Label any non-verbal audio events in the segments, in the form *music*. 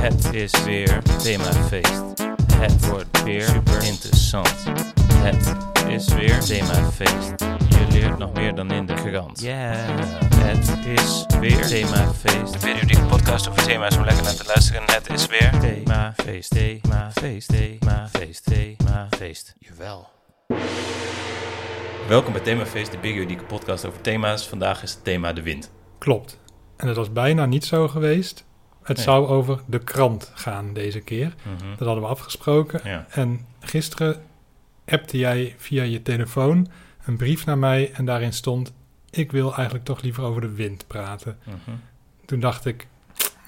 Het is weer themafeest. Het wordt weer super interessant. Het is weer themafeest. Je leert nog meer dan in de krant. Yeah. Het is weer themafeest. De periodieke podcast over thema's om lekker naar te luisteren. Het is weer themafeest. Themafeest. Themafeest. Themafeest. Jawel. Welkom bij Themafeest, de periodieke podcast over thema's. Vandaag is het thema de wind. Klopt. En het was bijna niet zo geweest. Het Nee. zou over de krant gaan deze keer. Mhm. Dat hadden we afgesproken. Ja. En gisteren appte jij via je telefoon een brief naar mij en daarin stond... ik wil eigenlijk toch liever over de wind praten. Mhm. Toen dacht ik,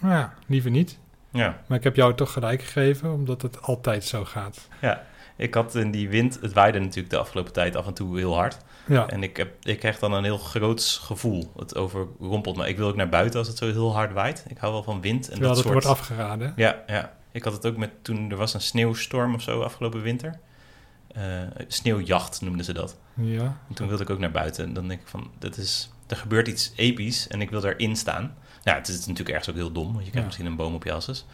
nou ja, liever niet. Ja. Maar ik heb jou toch gelijk gegeven, omdat het altijd zo gaat. ja, ik had in die wind, het waaide natuurlijk de afgelopen tijd af en toe heel hard. Ja, En ik, heb, ik krijg dan een heel groots gevoel. Het overrompelt me. Ik wil ook naar buiten als het zo heel hard waait. Ik hou wel van wind. En terwijl dat het soort... wordt afgeraden. Ja, ja, ik had het ook met toen er was een sneeuwstorm of zo afgelopen winter. Eh, sneeuwjacht noemden ze dat. Ja, En toen wilde ik ook naar buiten. En dan denk ik van, dat is, er gebeurt iets episch en ik wil daarin staan. Ja, het is natuurlijk ergens ook heel dom, want je krijgt misschien een boom op je asses.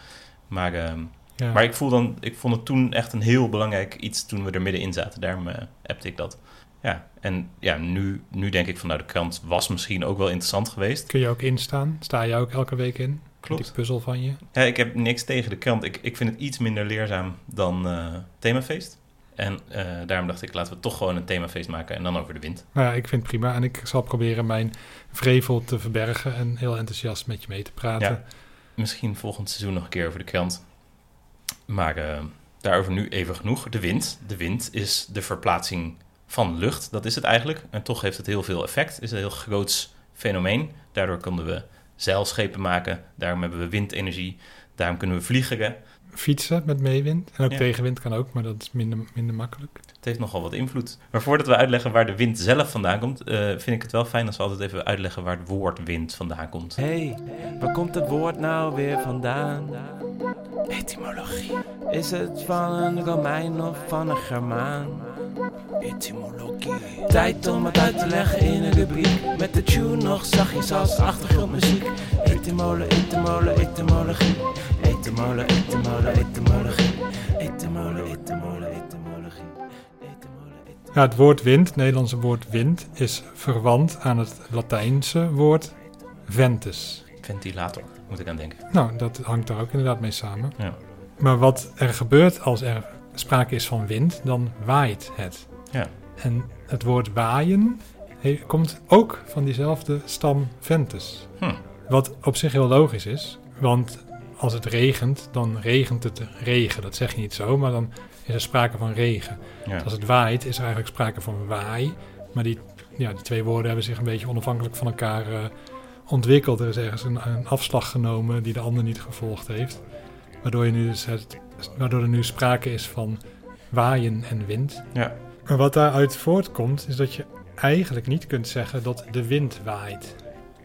Maar, ehm, ja. maar ik, voel dan, ik vond het toen echt een heel belangrijk iets toen we er middenin zaten. Daarom appte ik dat. Ja, en ja, nu, nu denk ik van, nou, de krant was misschien ook wel interessant geweest. Kun je ook instaan? Sta je ook elke week in? Klopt. Die puzzel van je? Ja, ik heb niks tegen de krant. Ik, ik vind het iets minder leerzaam dan eh, themafeest. En eh, daarom dacht ik, laten we toch gewoon een themafeest maken en dan over de wind. Nou ja, ik vind het prima. En ik zal proberen mijn vrevel te verbergen en heel enthousiast met je mee te praten. Ja. Misschien volgend seizoen nog een keer over de krant. Maar eh, daarover nu even genoeg. De wind. De wind is de verplaatsing van lucht. Dat is het eigenlijk. En toch heeft het heel veel effect. Het is een heel groots fenomeen. Daardoor konden we zeilschepen maken. Daarom hebben we windenergie. Daarom kunnen we vliegen. Fietsen met meewind. En ook Ja. tegenwind kan ook, maar dat is minder, minder makkelijk. Het heeft nogal wat invloed. Maar voordat we uitleggen waar de wind zelf vandaan komt, eh, vind ik het wel fijn als we altijd even uitleggen waar het woord wind vandaan komt. Hey, waar komt het woord nou weer vandaan? Etymologie. Is het van een Romein of van een Germaan? Etymologie. Tijd om het uit te leggen in een rubriek. Met de tune nog zachtjes als achtergrondmuziek. Etymole, etymole, etymologie. Ja, het woord wind, het Nederlandse woord wind, is verwant aan het Latijnse woord ventus. Ventilator, moet ik aan denken. Nou, dat hangt daar ook inderdaad mee samen. Ja. Maar wat er gebeurt als er sprake is van wind, dan waait het. Ja. En het woord waaien he- komt ook van diezelfde stam ventus. Hm. Wat op zich heel logisch is, want als het regent, dan regent het regen. Dat zeg je niet zo, maar dan is er sprake van regen. Ja. Als het waait, is er eigenlijk sprake van waai. Maar die, ja, die twee woorden hebben zich een beetje onafhankelijk van elkaar eh, ontwikkeld. Er is ergens een, een afslag genomen die de ander niet gevolgd heeft. Waardoor, je nu dus het, waardoor er nu sprake is van waaien en wind. Ja. Maar wat daaruit voortkomt, is dat je eigenlijk niet kunt zeggen dat de wind waait.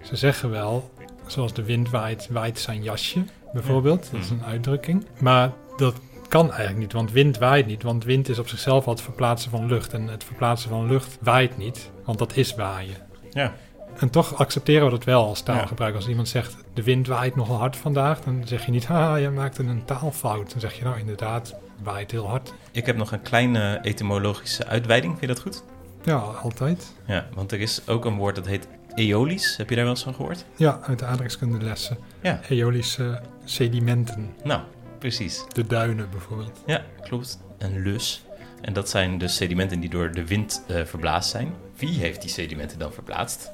Ze zeggen wel, zoals de wind waait, waait zijn jasje, bijvoorbeeld. Dat is een uitdrukking. Maar dat kan eigenlijk niet, want wind waait niet. Want wind is op zichzelf al het verplaatsen van lucht. En het verplaatsen van lucht waait niet, want dat is waaien. Ja. En toch accepteren we dat wel als taalgebruik. Als iemand zegt, de wind waait nogal hard vandaag, dan zeg je niet, haha, jij maakte een taalfout. Dan zeg je, nou inderdaad, waait heel hard. Ik heb nog een kleine etymologische uitweiding. Vind je dat goed? Ja, altijd. Ja, want er is ook een woord dat heet eolisch. Heb je daar wel eens van gehoord? Ja, uit de aardrijkskundelessen. Ja. Eolische sedimenten. Nou, precies. De duinen bijvoorbeeld. Ja, klopt. Een lus. En dat zijn de sedimenten die door de wind eh, verblaasd zijn. Wie heeft die sedimenten dan verplaatst?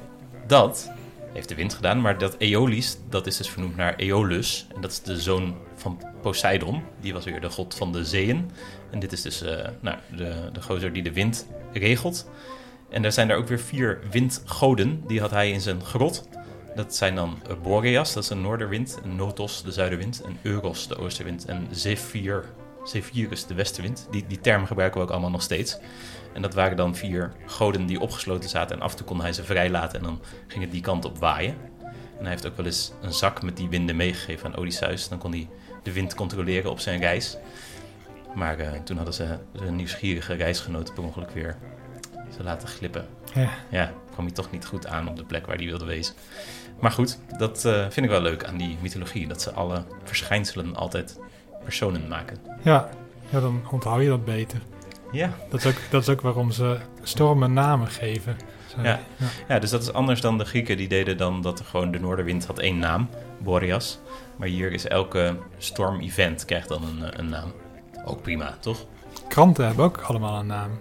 Dat heeft de wind gedaan, maar dat Eolisch, dat is dus vernoemd naar Aeolus. En dat is de zoon van Poseidon. Die was weer de god van de zeeën. En dit is dus eh, nou, de, de gozer die de wind regelt. En er zijn er ook weer vier windgoden. Die had hij in zijn grot. Dat zijn dan Boreas, dat is een noorderwind. Notos, de zuiderwind. En Euros, de oosterwind. En Zephyr, Zephyrus, de westenwind. Die, die termen gebruiken we ook allemaal nog steeds. En dat waren dan vier goden die opgesloten zaten. En af en toe kon hij ze vrijlaten en dan ging het die kant op waaien. En hij heeft ook wel eens een zak met die winden meegegeven aan Odysseus. Dan kon hij de wind controleren op zijn reis. Maar eh, toen hadden ze een nieuwsgierige reisgenoot per ongeluk weer te laten glippen. Ja. Ja, kwam hij toch niet goed aan op de plek waar hij wilde wezen. Maar goed, dat eh, vind ik wel leuk aan die mythologie. Dat ze alle verschijnselen altijd personen maken. Ja. ja, dan onthoud je dat beter. Ja. Dat is ook, dat is ook waarom ze stormen namen geven. Zo, Ja. ja, dus dat is anders dan de Grieken. Die deden dan dat er gewoon de noorderwind had één naam, Boreas. Maar hier is elke storm-event krijgt dan een, eh, een naam. Ook prima, toch? Kranten hebben ook allemaal een naam.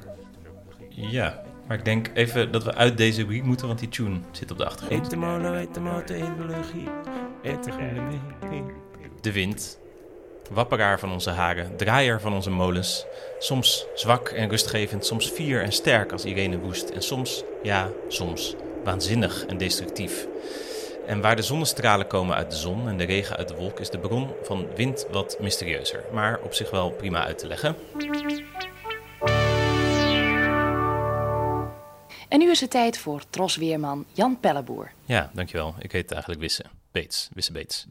Ja, maar ik denk even dat we uit deze rubriek moeten, want die tune zit op de achtergrond. De wind, wapperaar van onze haren, draaier van onze molens. Soms zwak en rustgevend, soms fier en sterk als Irene Woest. En soms, ja, soms, waanzinnig en destructief. En waar de zonnestralen komen uit de zon en de regen uit de wolk, is de bron van wind wat mysterieuzer. Maar op zich wel prima uit te leggen. En nu is het tijd voor trosweerman Jan Pelleboer. Ja, dankjewel. Ik heet eigenlijk Wisse Beets. Wisse Beets.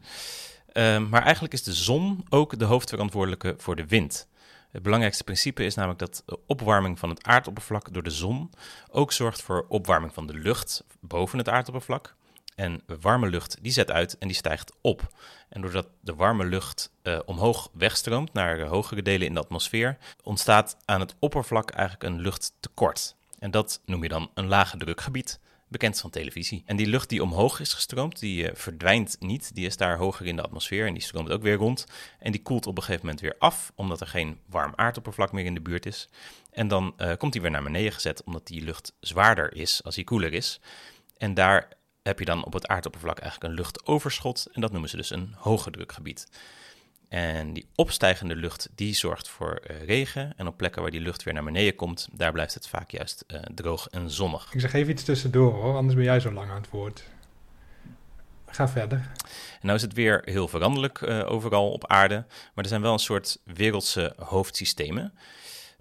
Ehm, maar eigenlijk is de zon ook de hoofdverantwoordelijke voor de wind. Het belangrijkste principe is namelijk dat de opwarming van het aardoppervlak door de zon ook zorgt voor opwarming van de lucht boven het aardoppervlak. En warme lucht die zet uit en die stijgt op. En doordat de warme lucht eh, omhoog wegstroomt naar hogere delen in de atmosfeer, ontstaat aan het oppervlak eigenlijk een luchttekort. En dat noem je dan een lage drukgebied, bekend van televisie. En die lucht die omhoog is gestroomd, die eh, verdwijnt niet. Die is daar hoger in de atmosfeer en die stroomt ook weer rond. En die koelt op een gegeven moment weer af, omdat er geen warm aardoppervlak meer in de buurt is. En dan eh, komt die weer naar beneden gezet, omdat die lucht zwaarder is als die koeler is. En daar heb je dan op het aardoppervlak eigenlijk een luchtoverschot. En dat noemen ze dus een hoge drukgebied. En die opstijgende lucht die zorgt voor eh, regen. En op plekken waar die lucht weer naar beneden komt, daar blijft het vaak juist eh, droog en zonnig. Ik zeg even iets tussendoor hoor, anders ben jij zo lang aan het woord. Ga verder. En nou is het weer heel veranderlijk eh, overal op aarde, maar er zijn wel een soort wereldse hoofdsystemen.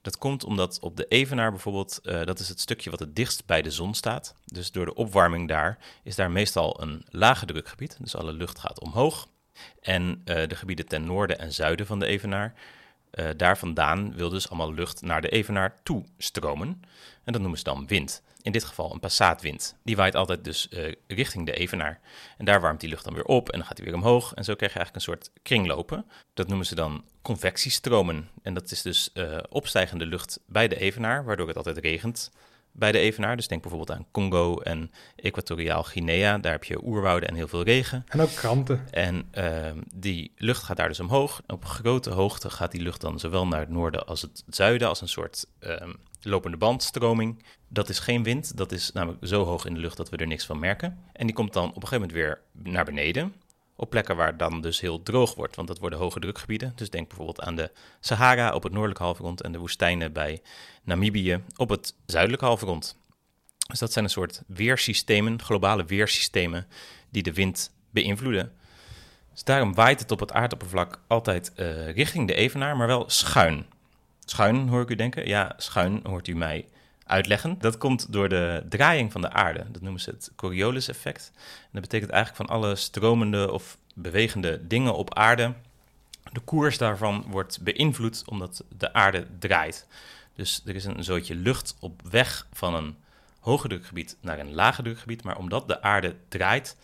Dat komt omdat op de Evenaar bijvoorbeeld, dat is het stukje wat het dichtst bij de zon staat. Dus door de opwarming daar is daar meestal een lage drukgebied, dus alle lucht gaat omhoog. En eh, de gebieden ten noorden en zuiden van de Evenaar, eh, daar vandaan wil dus allemaal lucht naar de Evenaar toe stromen. En dat noemen ze dan wind. In dit geval een passaatwind. Die waait altijd dus eh, richting de Evenaar. En daar warmt die lucht dan weer op en dan gaat die weer omhoog. En zo krijg je eigenlijk een soort kringlopen. Dat noemen ze dan convectiestromen. En dat is dus opstijgende lucht bij de Evenaar, waardoor het altijd regent bij de Evenaar. Dus denk bijvoorbeeld aan Congo en Equatoriaal Guinea. Daar heb je oerwouden en heel veel regen. En ook kranten. En ehm, die lucht gaat daar dus omhoog. Op grote hoogte gaat die lucht dan zowel naar het noorden als het zuiden, als een soort ehm, lopende bandstroming. Dat is geen wind, dat is namelijk zo hoog in de lucht dat we er niks van merken. En die komt dan op een gegeven moment weer naar beneden. Op plekken waar het dan dus heel droog wordt, want dat worden hoge drukgebieden. Dus denk bijvoorbeeld aan de Sahara op het noordelijke halfrond en de woestijnen bij Namibië op het zuidelijke halfrond. Dus dat zijn een soort weersystemen, globale weersystemen, die de wind beïnvloeden. Dus daarom waait het op het aardoppervlak altijd eh, richting de evenaar, maar wel schuin. Schuin hoor ik u denken. Ja, schuin hoort u mij uitleggen. Dat komt door de draaiing van de aarde. Dat noemen ze het Coriolis-effect. En dat betekent eigenlijk van alle stromende of bewegende dingen op aarde. De koers daarvan wordt beïnvloed omdat de aarde draait. Dus er is een zootje lucht op weg van een hoge drukgebied naar een lage drukgebied. Maar omdat de aarde draait,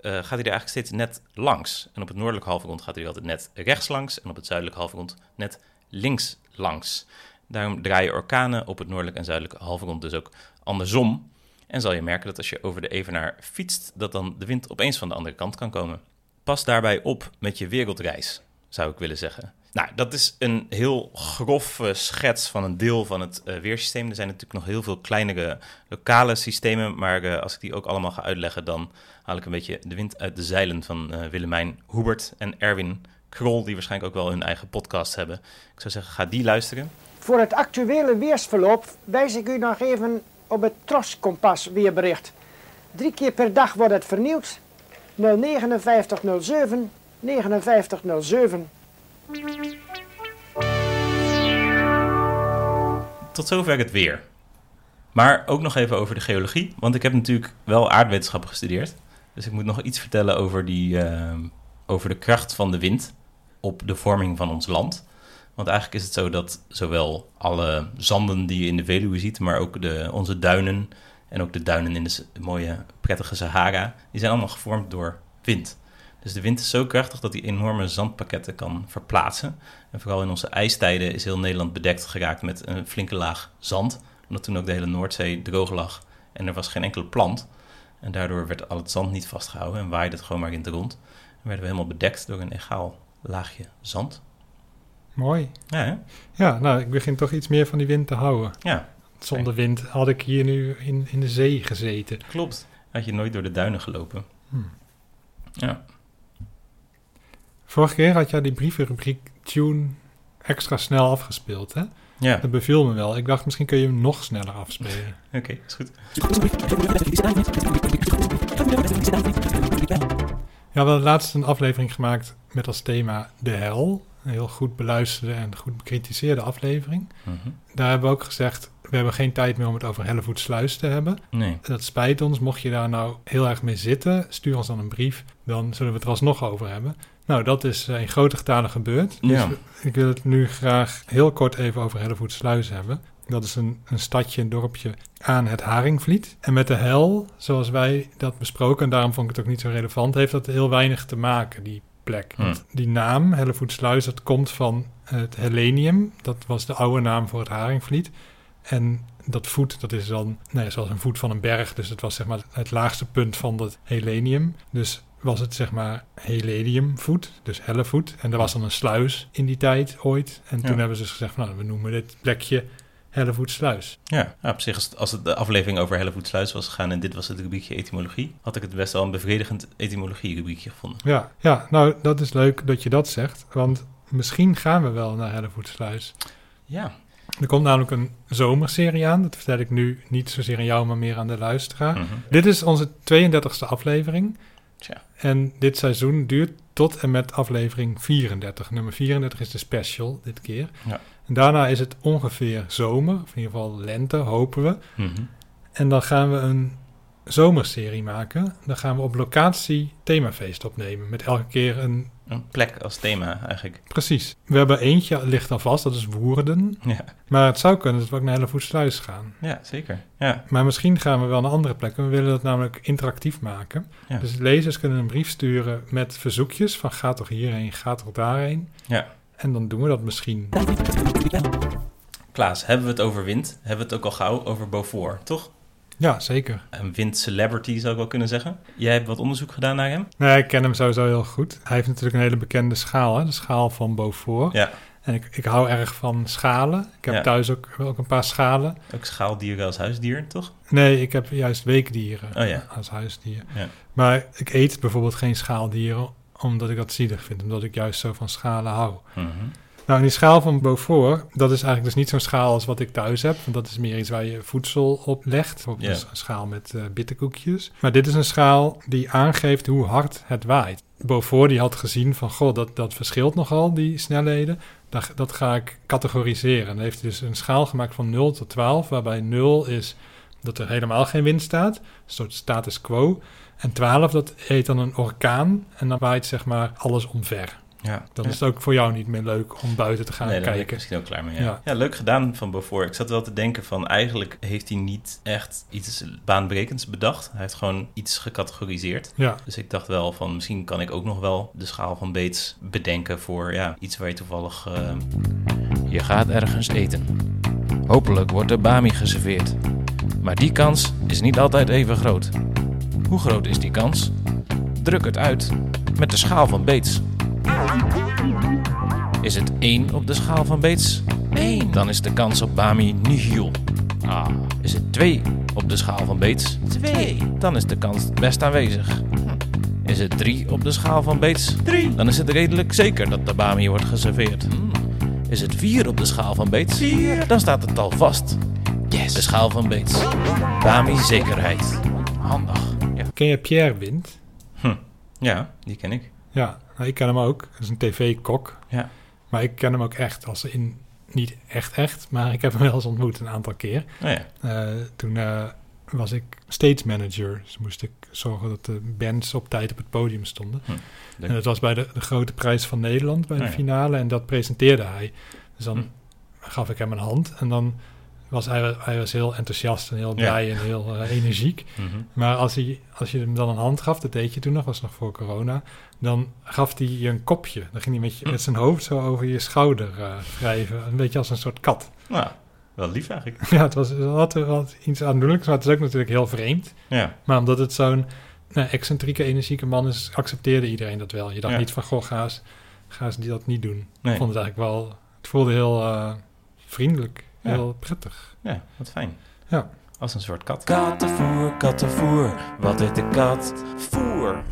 eh, gaat hij er eigenlijk steeds net langs. En op het noordelijk halfrond gaat hij altijd net rechts langs. En op het zuidelijk halfrond net links langs. Daarom draaien orkanen op het noordelijk en zuidelijk halfrond dus ook andersom. En zal je merken dat als je over de evenaar fietst, dat dan de wind opeens van de andere kant kan komen. Pas daarbij op met je wereldreis, zou ik willen zeggen. Nou, dat is een heel grove schets van een deel van het uh, weersysteem. Er zijn natuurlijk nog heel veel kleinere lokale systemen, maar uh, als ik die ook allemaal ga uitleggen, dan haal ik een beetje de wind uit de zeilen van uh, Willemijn Hubert en Erwin Krol, die waarschijnlijk ook wel hun eigen podcast hebben. Ik zou zeggen, ga die luisteren. Voor het actuele weersverloop wijs ik u nog even op het Troskompas weerbericht. Drie keer per dag wordt het vernieuwd. 05907 5907. Tot zover het weer. Maar ook nog even over de geologie, want ik heb natuurlijk wel aardwetenschappen gestudeerd. Dus ik moet nog iets vertellen over, die, uh, over de kracht van de wind op de vorming van ons land. Want eigenlijk is het zo dat zowel alle zanden die je in de Veluwe ziet, maar ook de, onze duinen en ook de duinen in de mooie, prettige Sahara, die zijn allemaal gevormd door wind. Dus de wind is zo krachtig dat hij enorme zandpakketten kan verplaatsen. En vooral in onze ijstijden is heel Nederland bedekt geraakt met een flinke laag zand. Omdat toen ook de hele Noordzee droog lag en er was geen enkele plant. En daardoor werd al het zand niet vastgehouden en waaide het gewoon maar in het rond. En werden we helemaal bedekt door een egaal laagje zand. Mooi. Ja, hè? Ja, nou, ik begin toch iets meer van die wind te houden. ja Zonder wind had ik hier nu in, in de zee gezeten. klopt. Had je nooit door de duinen gelopen. Hmm. Ja, Vorige keer had jij die brievenrubriek Tune extra snel afgespeeld, hè? ja. Dat beviel me wel. Ik dacht, misschien kun je hem nog sneller afspelen. *laughs* oké, is goed. Ja, we hadden laatst een aflevering gemaakt met als thema de hel. Een heel goed beluisterde en goed bekritiseerde aflevering. Mhm. Daar hebben we ook gezegd, we hebben geen tijd meer om het over Hellevoetsluis te hebben. Nee, Dat spijt ons. Mocht je daar nou heel erg mee zitten, stuur ons dan een brief. Dan zullen we het er alsnog over hebben. Nou, dat is in grote getalen gebeurd. Dus Ja. ik wil het nu graag heel kort even over Hellevoetsluis hebben. Dat is een, een stadje, een dorpje aan het Haringvliet. En met de hel, zoals wij dat besproken, en daarom vond ik het ook niet zo relevant, heeft dat heel weinig te maken, die plek. Hmm. Die naam, Hellevoetsluis, dat komt van het Hellenium. Dat was de oude naam voor het Haringvliet. En dat voet, dat is dan nee, zoals een voet van een berg. Dus het was zeg maar het laagste punt van dat Hellenium. Dus was het zeg maar Helleniumvoet, dus hellevoet. En er was dan een sluis in die tijd ooit. En toen Ja. hebben ze dus gezegd, van, nou, we noemen dit plekje Hellevoetsluis. ja. ja op zich, als het, als het de aflevering over Hellevoetsluis was gegaan en dit was het rubriekje etymologie, had ik het best wel een bevredigend etymologie-rubriekje gevonden. Ja, ja, nou dat is leuk dat je dat zegt. Want misschien gaan we wel naar Hellevoetsluis. Ja, Er komt namelijk een zomerserie aan. Dat vertel ik nu niet zozeer aan jou, maar meer aan de luisteraar. mhm. Dit is onze 32e aflevering. Tja. En dit seizoen duurt tot en met aflevering 34. Nummer 34 is de special dit keer. Ja. En daarna is het ongeveer zomer, of in ieder geval lente, hopen we. Mhm. En dan gaan we een zomerserie maken. Dan gaan we op locatie themafeest opnemen. Met elke keer een... een plek als thema eigenlijk. Precies. We hebben eentje, ligt al vast, dat is Woerden. Ja, Maar het zou kunnen dat we ook naar Hellevoetsluis gaan. ja zeker. Ja, Maar misschien gaan we wel naar andere plekken. We willen dat namelijk interactief maken. Ja. Dus lezers kunnen een brief sturen met verzoekjes van ga toch hierheen, ga toch daarheen. ja. En dan doen we dat misschien. Klaas, hebben we het over wind? Hebben we het ook al gauw over Beaufort, toch? Ja, zeker. Een wind-celebrity zou ik wel kunnen zeggen. Jij hebt wat onderzoek gedaan naar hem? Nee, ik ken hem sowieso heel goed. Hij heeft natuurlijk een hele bekende schaal, hè? de schaal van Beaufort. Ja, En ik, ik hou erg van schalen. Ik heb Ja. thuis ook, ook een paar schalen. ook schaaldieren als huisdier, toch? Nee, ik heb juist weekdieren Oh ja. als huisdier. Ja. Maar ik eet bijvoorbeeld geen schaaldieren omdat ik dat zielig vind. Omdat ik juist zo van schalen hou. Mhm. Nou, die schaal van Beaufort, dat is eigenlijk dus niet zo'n schaal als wat ik thuis heb. Want dat is meer iets waar je voedsel op legt. Ja. een schaal met eh bitterkoekjes. Maar dit is een schaal die aangeeft hoe hard het waait. Beaufort die had gezien van, goh, dat, dat verschilt nogal, die snelheden. Dat, dat ga ik categoriseren. En dan heeft hij dus een schaal gemaakt van 0 tot 12, waarbij 0 is dat er helemaal geen wind staat. Een soort status quo. En 12, dat heet dan een orkaan. En dan waait zeg maar alles omver. Ja. Dan Ja. is het ook voor jou niet meer leuk om buiten te gaan nee, ik kijken. misschien ook klaar mee. Ja. Ja. Ja. leuk gedaan van Beaufort. Ik zat wel te denken van eigenlijk heeft hij niet echt iets baanbrekends bedacht. Hij heeft gewoon iets gecategoriseerd. Ja, Dus ik dacht wel van misschien kan ik ook nog wel de schaal van Bates bedenken voor ja, iets waar je toevallig... eh, Je gaat ergens eten. Hopelijk wordt er bami geserveerd. Maar die kans is niet altijd even groot. Hoe groot is die kans? Druk het uit met de schaal van Bates. Is het 1 op de schaal van Bates? 1. Dan is de kans op bami nihil. Ah. Is het 2 op de schaal van Bates? 2. Dan is de kans best aanwezig. Is het 3 op de schaal van Bates? 3. Dan is het redelijk zeker dat de bami wordt geserveerd. Is het 4 op de schaal van Bates? 4. Dan staat het al vast. Yes. De schaal van Bates. Bami zekerheid. Handig. Ja. ken je Pierre Wind? ja, die ken ik. Ja, nou, ik ken hem ook. Dat is een tv-kok. Ja. Maar ik ken hem ook echt. Als in, niet echt echt, maar ik heb hem wel eens ontmoet een aantal keer. Oh ja. Eh, toen eh, was ik stage manager. Dus moest ik zorgen dat de bands op tijd op het podium stonden. Hm, en dat was bij de, de grote prijs van Nederland, bij de Oh ja. finale. En dat presenteerde hij. Dus dan Hm. gaf ik hem een hand en dan was hij, hij was heel enthousiast en heel Ja. blij en heel eh, energiek. Mhm. Maar als, hij, als je hem dan een hand gaf, dat deed je toen nog, was nog voor corona, dan gaf hij je een kopje. Dan ging hij met, je, met zijn hoofd zo over je schouder eh wrijven. Een beetje als een soort kat. Nou, wel lief eigenlijk. *laughs* Ja, het was er wat iets aandoenlijks, maar het is ook natuurlijk heel vreemd. Ja, Maar omdat het zo'n nou, excentrieke, energieke man is, accepteerde iedereen dat wel. Je dacht Ja. niet van, goh, ga eens, ga eens die dat niet doen. nee. Ik vond het eigenlijk wel, het voelde heel eh, vriendelijk. Heel prettig. Ja, wat fijn. Ja. Als een soort kat. Kattenvoer, kattenvoer, wat eet de kat? Voer.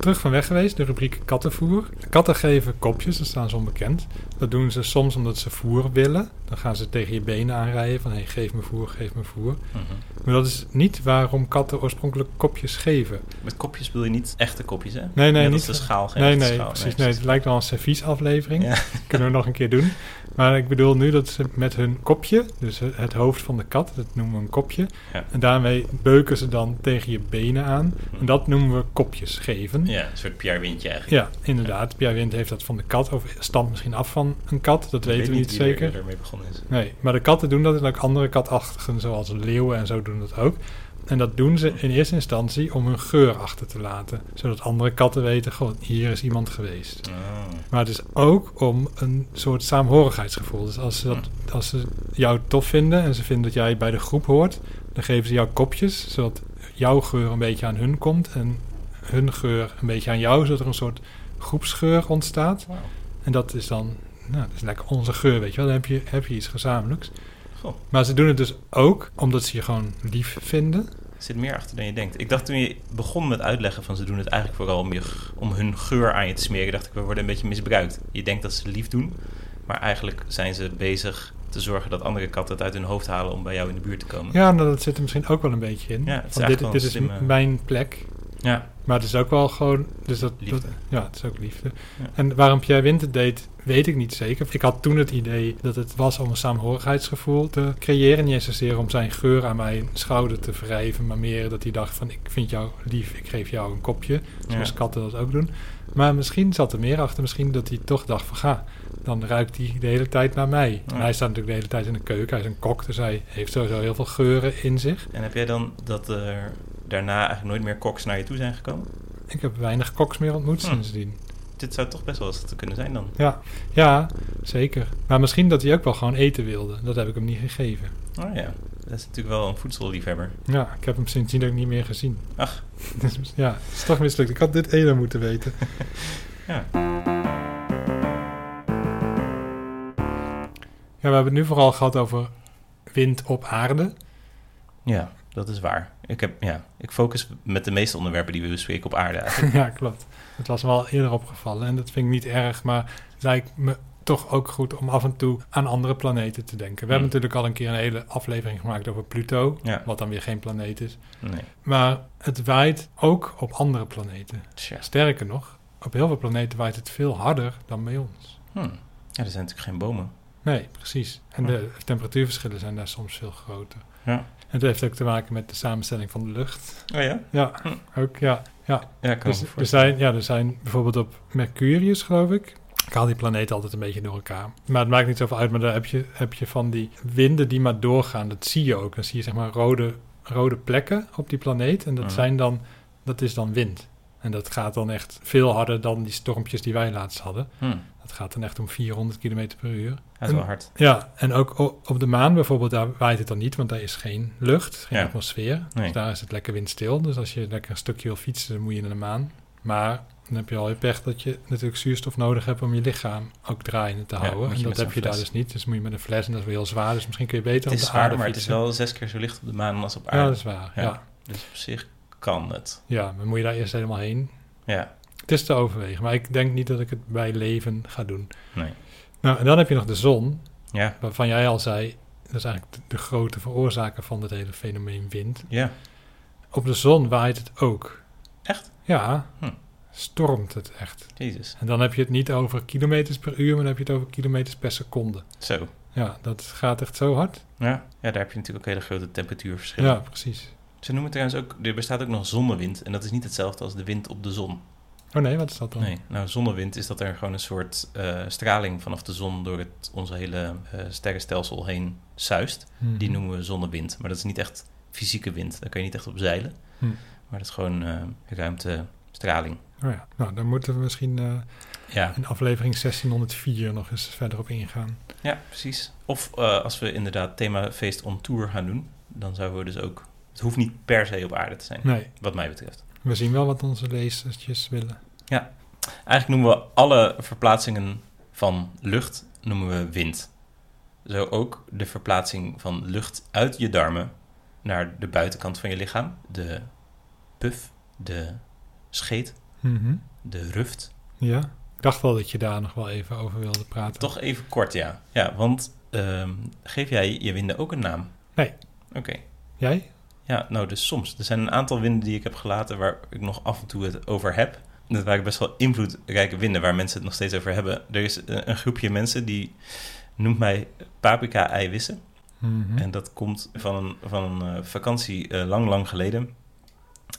Terug van weg geweest, de rubriek kattenvoer. Katten geven kopjes, dat staan ze onbekend. Dat doen ze soms omdat ze voer willen. Dan gaan ze tegen je benen aanrijden van, hey, geef me voer, geef me voer. Mhm. Maar dat is niet waarom katten oorspronkelijk kopjes geven. Met kopjes bedoel je niet echte kopjes, hè? Nee, nee, Net niet. als de schaal. geen nee, schaal. precies. Nee, het lijkt wel een serviesaflevering. Ja. Kunnen we nog een keer doen. Maar ik bedoel nu dat ze met hun kopje, dus het hoofd van de kat, dat noemen we een kopje. Ja. En daarmee beuken ze dan tegen je benen aan. En dat noemen we kopjes geven. Ja, een soort Pierre Windje eigenlijk. Ja, inderdaad. Pierre Wind heeft dat van de kat, of stamt misschien af van een kat, dat weten we niet wie er zeker. eerder mee begonnen is. Nee, maar de katten doen dat en ook andere katachtigen, zoals leeuwen en zo doen dat ook. En dat doen ze in eerste instantie om hun geur achter te laten. Zodat andere katten weten, goh, hier is iemand geweest. Oh. Maar het is ook om een soort saamhorigheidsgevoel. Dus als ze, dat, als ze jou tof vinden en ze vinden dat jij bij de groep hoort, dan geven ze jou kopjes, zodat jouw geur een beetje aan hun komt en hun geur een beetje aan jou, zodat er een soort groepsgeur ontstaat. En dat is dan, nou, dat is lekker onze geur, weet je wel. Dan heb je, heb je iets gezamenlijks. Maar ze doen het dus ook omdat ze je gewoon lief vinden. Er zit meer achter dan je denkt. Ik dacht toen je begon met uitleggen van ze doen het eigenlijk vooral om, je, om hun geur aan je te smeren, dacht ik, we worden een beetje misbruikt. Je denkt dat ze lief doen, maar eigenlijk zijn ze bezig te zorgen dat andere katten het uit hun hoofd halen om bij jou in de buurt te komen. Ja, nou, dat zit er misschien ook wel een beetje in. Ja, het is dit dit is mijn plek. Ja, Maar het is ook wel gewoon... Dus dat, ja, het is ook liefde. Ja. En waarom Pierre Wint het deed, weet ik niet zeker. Ik had toen het idee dat het was om een saamhorigheidsgevoel te creëren. Niet eens zozeer om zijn geur aan mijn schouder te wrijven. Maar meer dat hij dacht van, ik vind jou lief, ik geef jou een kopje. Zoals Ja. katten dat ook doen. Maar misschien zat er meer achter. Misschien dat hij toch dacht van, ga, dan ruikt hij de hele tijd naar mij. En hij staat natuurlijk de hele tijd in de keuken. Hij is een kok, dus hij heeft sowieso heel veel geuren in zich. en heb jij dan dat er daarna eigenlijk nooit meer koks naar je toe zijn gekomen? Ik heb weinig koks meer ontmoet Hm. sindsdien. Dit zou toch best wel eens te kunnen zijn dan. Ja, ja, zeker. Maar misschien dat hij ook wel gewoon eten wilde. Dat heb ik hem niet gegeven. Oh ja, dat is natuurlijk wel een voedselliefhebber. Ja, ik heb hem sindsdien ook niet meer gezien. Ach. *laughs* Dus ja, het is toch mislukt. Ik had dit eerder moeten weten. *laughs* Ja. Ja, we hebben het nu vooral gehad over wind op aarde. Ja, dat is waar. Ik, heb, ja, ik focus met de meeste onderwerpen die we bespreken op aarde *laughs* eigenlijk. ja, klopt. Het was me al eerder opgevallen en dat vind ik niet erg, maar het lijkt me toch ook goed om af en toe aan andere planeten te denken. We hebben Hmm. natuurlijk al een keer een hele aflevering gemaakt over Pluto, Ja. wat dan weer geen planeet is. Nee. Maar het waait ook op andere planeten. Tja. Sterker nog, op heel veel planeten waait het veel harder dan bij ons. Hm. Ja, er zijn natuurlijk geen bomen. Nee, precies. En de temperatuurverschillen zijn daar soms veel groter. Ja. En het heeft ook te maken met de samenstelling van de lucht. Oh ja? Ja, Hm. ook ja. ja. Ja, kan Dus er zijn, ja, er zijn bijvoorbeeld op Mercurius, geloof ik. Ik haal die planeten altijd een beetje door elkaar. Maar het maakt niet zoveel uit. Maar daar heb je, heb je van die winden die maar doorgaan. Dat zie je ook. Dan zie je zeg maar rode, rode plekken op die planeet. En dat, Mhm. zijn dan, dat is dan wind. En dat gaat dan echt veel harder dan die stormpjes die wij laatst hadden. Hm. Dat gaat dan echt om 400 km per uur. Hij is wel hard. Ja, en ook op de maan bijvoorbeeld, daar waait het dan niet, want daar is geen lucht, geen Ja. atmosfeer. Nee. Dus daar is het lekker windstil. Dus als je lekker een stukje wil fietsen, dan moet je naar de maan. Maar dan heb je al je pech dat je natuurlijk zuurstof nodig hebt om je lichaam ook draaiende te Ja, houden. je en dat heb je daar dus niet. Dus moet je met een fles en dat is wel heel zwaar. Dus misschien kun je beter Het op is de aarde zwaar, maar het is wel zes keer zo licht op de maan als op aarde. Ja, dat is waar. Ja. Ja. Dus op zich kan het. ja, maar moet je daar eerst helemaal heen. Ja, Het is te overwegen, maar ik denk niet dat ik het bij leven ga doen. nee. Nou, en dan heb je nog de zon, Ja, waarvan jij al zei, dat is eigenlijk de, de grote veroorzaker van het hele fenomeen wind. ja. Op de zon waait het ook. Echt? Ja, Hm. stormt het echt. Jezus. En dan heb je het niet over kilometers per uur, maar dan heb je het over kilometers per seconde. Zo. Ja, dat gaat echt zo hard. Ja. ja, daar heb je natuurlijk ook hele grote temperatuurverschillen. Ja, precies. Ze noemen trouwens ook, er bestaat ook nog zonnewindt. En dat is niet hetzelfde als de wind op de zon. Oh nee, wat is dat dan? Nee, nou zonnewind is dat er gewoon een soort eh, straling vanaf de zon door het, onze hele eh, sterrenstelsel heen zuist. Mhm. Die noemen we zonnewind. Maar dat is niet echt fysieke wind. Daar kan je niet echt op zeilen. Hm. Maar dat is gewoon eh ruimtestraling. Oh ja, nou, dan moeten we misschien Ja, in aflevering 1604 nog eens verder op ingaan. ja, precies. Of als we inderdaad thema feest on tour gaan doen, dan zouden we dus ook... Het hoeft niet per se op aarde te zijn, Nee, wat mij betreft. we zien wel wat onze lezertjes willen. Eigenlijk noemen we alle verplaatsingen van lucht noemen we wind. Zo ook de verplaatsing van lucht uit je darmen naar de buitenkant van je lichaam. De puf, de scheet, Mhm. de ruft. Ja, ik dacht wel dat je daar nog wel even over wilde praten. Toch even kort, ja. Ja, want ehm, geef jij je winden ook een naam? Nee. Oké. Jij? Ja, nou dus soms. Er zijn een aantal winden die ik heb gelaten waar ik nog af en toe het over heb. Dat waren best wel invloedrijke winden waar mensen het nog steeds over hebben. Er is een een groepje mensen die noemt mij paprika-eiwissen. Mhm. En dat komt van een, van een eh, vakantie eh, lang, lang geleden.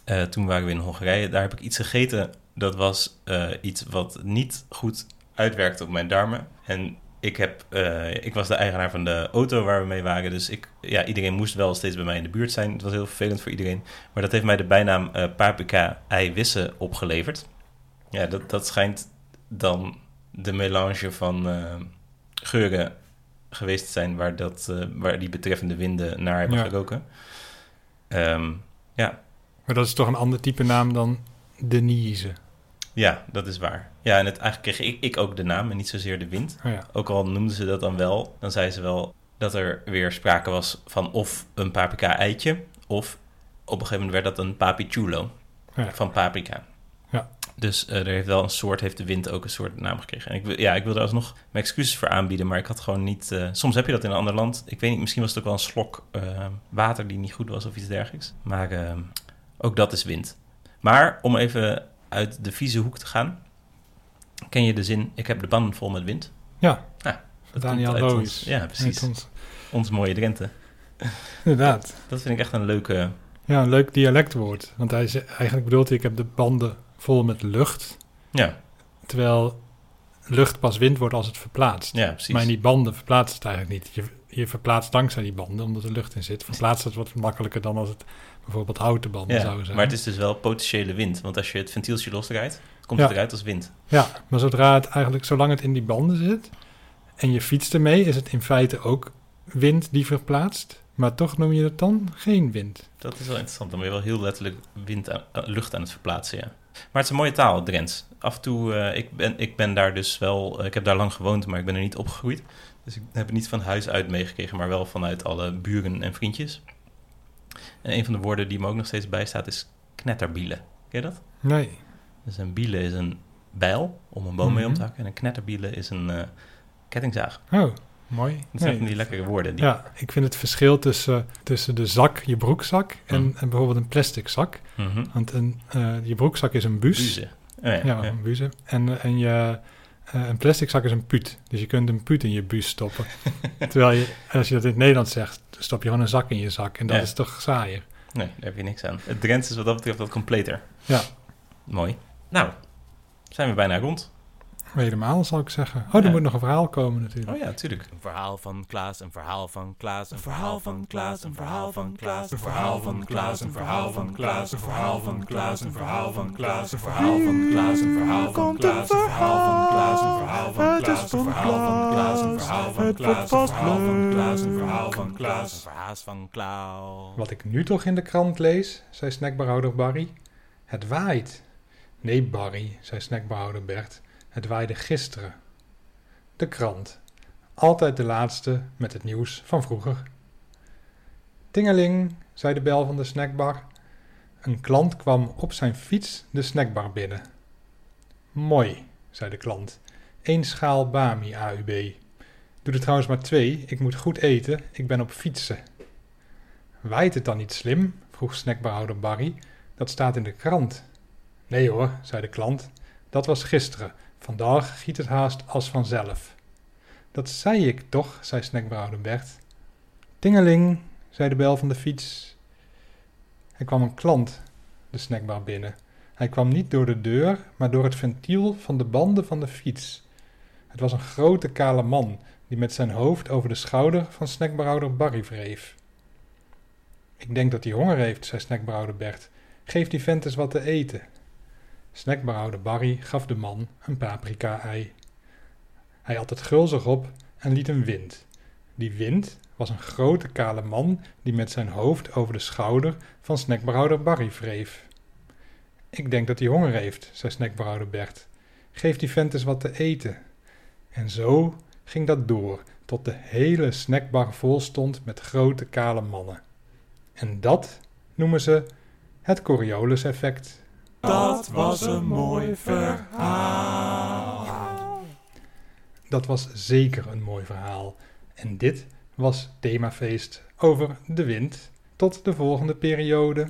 Eh, toen waren we in Hongarije. Daar heb ik iets gegeten. Dat was eh, iets wat niet goed uitwerkte op mijn darmen. En ik, heb, eh, ik was de eigenaar van de auto waar we mee waren. Dus ik, ja, iedereen moest wel steeds bij mij in de buurt zijn. Het was heel vervelend voor iedereen. Maar dat heeft mij de bijnaam eh paprika-eiwissen opgeleverd. Ja, dat, dat schijnt dan de melange van eh, geuren geweest te zijn waar, dat, waar die betreffende winden naar hebben Ja. geroken. Ehm, ja, Maar dat is toch een ander type naam dan Denise. Ja, dat is waar. Ja, en het, eigenlijk kreeg ik, ik ook de naam en niet zozeer de wind. Oh ja. Ook al noemden ze dat dan wel, dan zeiden ze wel dat er weer sprake was van of een paprika-eitje... of op een gegeven moment werd dat een papichulo Ja. van paprika. Ja. Dus eh, er heeft wel een soort, heeft de wind ook een soort naam gekregen. En ik, wil- ja, ik wilde er alsnog mijn excuses voor aanbieden, maar ik had gewoon niet... eh, soms heb je dat in een ander land. Ik weet niet, misschien was het ook wel een slok eh, water die niet goed was of iets dergelijks. Maar ook dat is wind. Maar om even uit de vieze hoek te gaan... Ken je de zin, ik heb de banden vol met wind? Ja, Dat Daniel Loos. Ja, precies. Ons- Ons mooie Drenthe. Inderdaad. Dat vind ik echt een leuke... Ja, een leuk dialectwoord. Want hij ze- eigenlijk bedoelt hij, ik heb de banden vol met lucht. Ja, Terwijl lucht pas wind wordt als het verplaatst. ja precies. Maar in die banden verplaatst het eigenlijk niet. Je, je verplaatst dankzij die banden, omdat er lucht in zit. Verplaatst het wat makkelijker dan als het bijvoorbeeld houten banden ja, zouden zijn. maar het is dus wel potentiële wind. Want als je het ventieltje losdraait, komt Ja. het eruit als wind. Ja, maar zodra het eigenlijk, zolang het in die banden zit en je fietst ermee, is het in feite ook wind die verplaatst. Maar toch noem je het dan geen wind. Dat is wel interessant. Dan ben je wel heel letterlijk wind aan, eh, lucht aan het verplaatsen, ja. Maar het is een mooie taal, Drents. Af en toe, eh, ik, ben, ik ben daar dus wel... eh, ik heb daar lang gewoond, maar ik ben er niet opgegroeid. Dus ik heb het niet van huis uit meegekregen, maar wel vanuit alle buren en vriendjes. En een van de woorden die me ook nog steeds bijstaat is knetterbielen. Ken je dat? Nee. Dus een biele is een bijl om een boom mee om te Mhm. hakken. En een knetterbiele is een eh, kettingzaag. Oh, mooi. Dat zijn Nee. die lekkere woorden. Die, Ja, ik vind het verschil tussen, tussen de zak, je broekzak, en, Mm. en bijvoorbeeld een plastic zak. Mhm. Want een, eh, je broekzak is een buus. Buze. Oh, ja, Ja, ja. een buze. En, en je, eh, een plastic zak is een puut. Dus je kunt een puut in je buus stoppen. *laughs* Terwijl je, als je dat in het Nederlands zegt, stop je gewoon een zak in je zak. En dat Ja. is toch saaier. Nee, daar heb je niks aan. Het Drents is wat dat betreft wat completer. Ja. Mooi. Nou, zijn we bijna rond. Helemaal, zal ik zeggen. Oh, er Ja. moet nog een verhaal komen natuurlijk. Oh ja, tuurlijk. Een verhaal van Klaas, een verhaal van Klaas, een verhaal van Klaas, een verhaal van Klaas, een verhaal van Klaas, een verhaal van Klaas, een verhaal van Klaas, een verhaal van Klaas, een verhaal van Klaas, een verhaal van Klaas, een verhaal van Klaas, een verhaal van Klaas, een verhaal van Klaas, een verhaal van Klaas, een verhaal van Klaas, een verhaal van Klaas, een verhaal van Klaas. Wat ik nu toch in de krant lees, zei snackbarhouder Barry. Het waait. Nee, Barry, zei snackbarhouder Bert. Het waaide gisteren. De krant. Altijd de laatste met het nieuws van vroeger. Tingeling, zei de bel van de snackbar. Een klant kwam op zijn fiets de snackbar binnen. Mooi, zei de klant. Eén schaal Bami AUB. Doe er trouwens maar twee, ik moet goed eten, ik ben op fietsen. Waait het dan niet slim? vroeg snackbarhouder Barry. Dat staat in de krant. Nee hoor, zei de klant. Dat was gisteren. Vandaag giet het haast als vanzelf. Dat zei ik toch, zei snackbarhouder Bert. Tingeling, zei de bel van de fiets. Er kwam een klant de snackbar binnen. Hij kwam niet door de deur, maar door het ventiel van de banden van de fiets. Het was een grote kale man die met zijn hoofd over de schouder van snackbrouwer Barry wreef. Ik denk dat hij honger heeft, zei snackbrouwer Bert. Geef die vent eens wat te eten. Snackbrouwer Barry gaf de man een paprika-ei. Hij at het gulzig op en liet een wind. Die wind was een grote kale man die met zijn hoofd over de schouder van snackbrouwer Barry wreef. Ik denk dat hij honger heeft, zei snackbrouwer Bert. Geef die vent eens wat te eten. En zo ging dat door, tot de hele snackbar vol stond met grote kale mannen. En dat noemen ze het Coriolis-effect. Dat was een mooi verhaal. Dat was zeker een mooi verhaal. En dit was themafeest over de wind. Tot de volgende periode.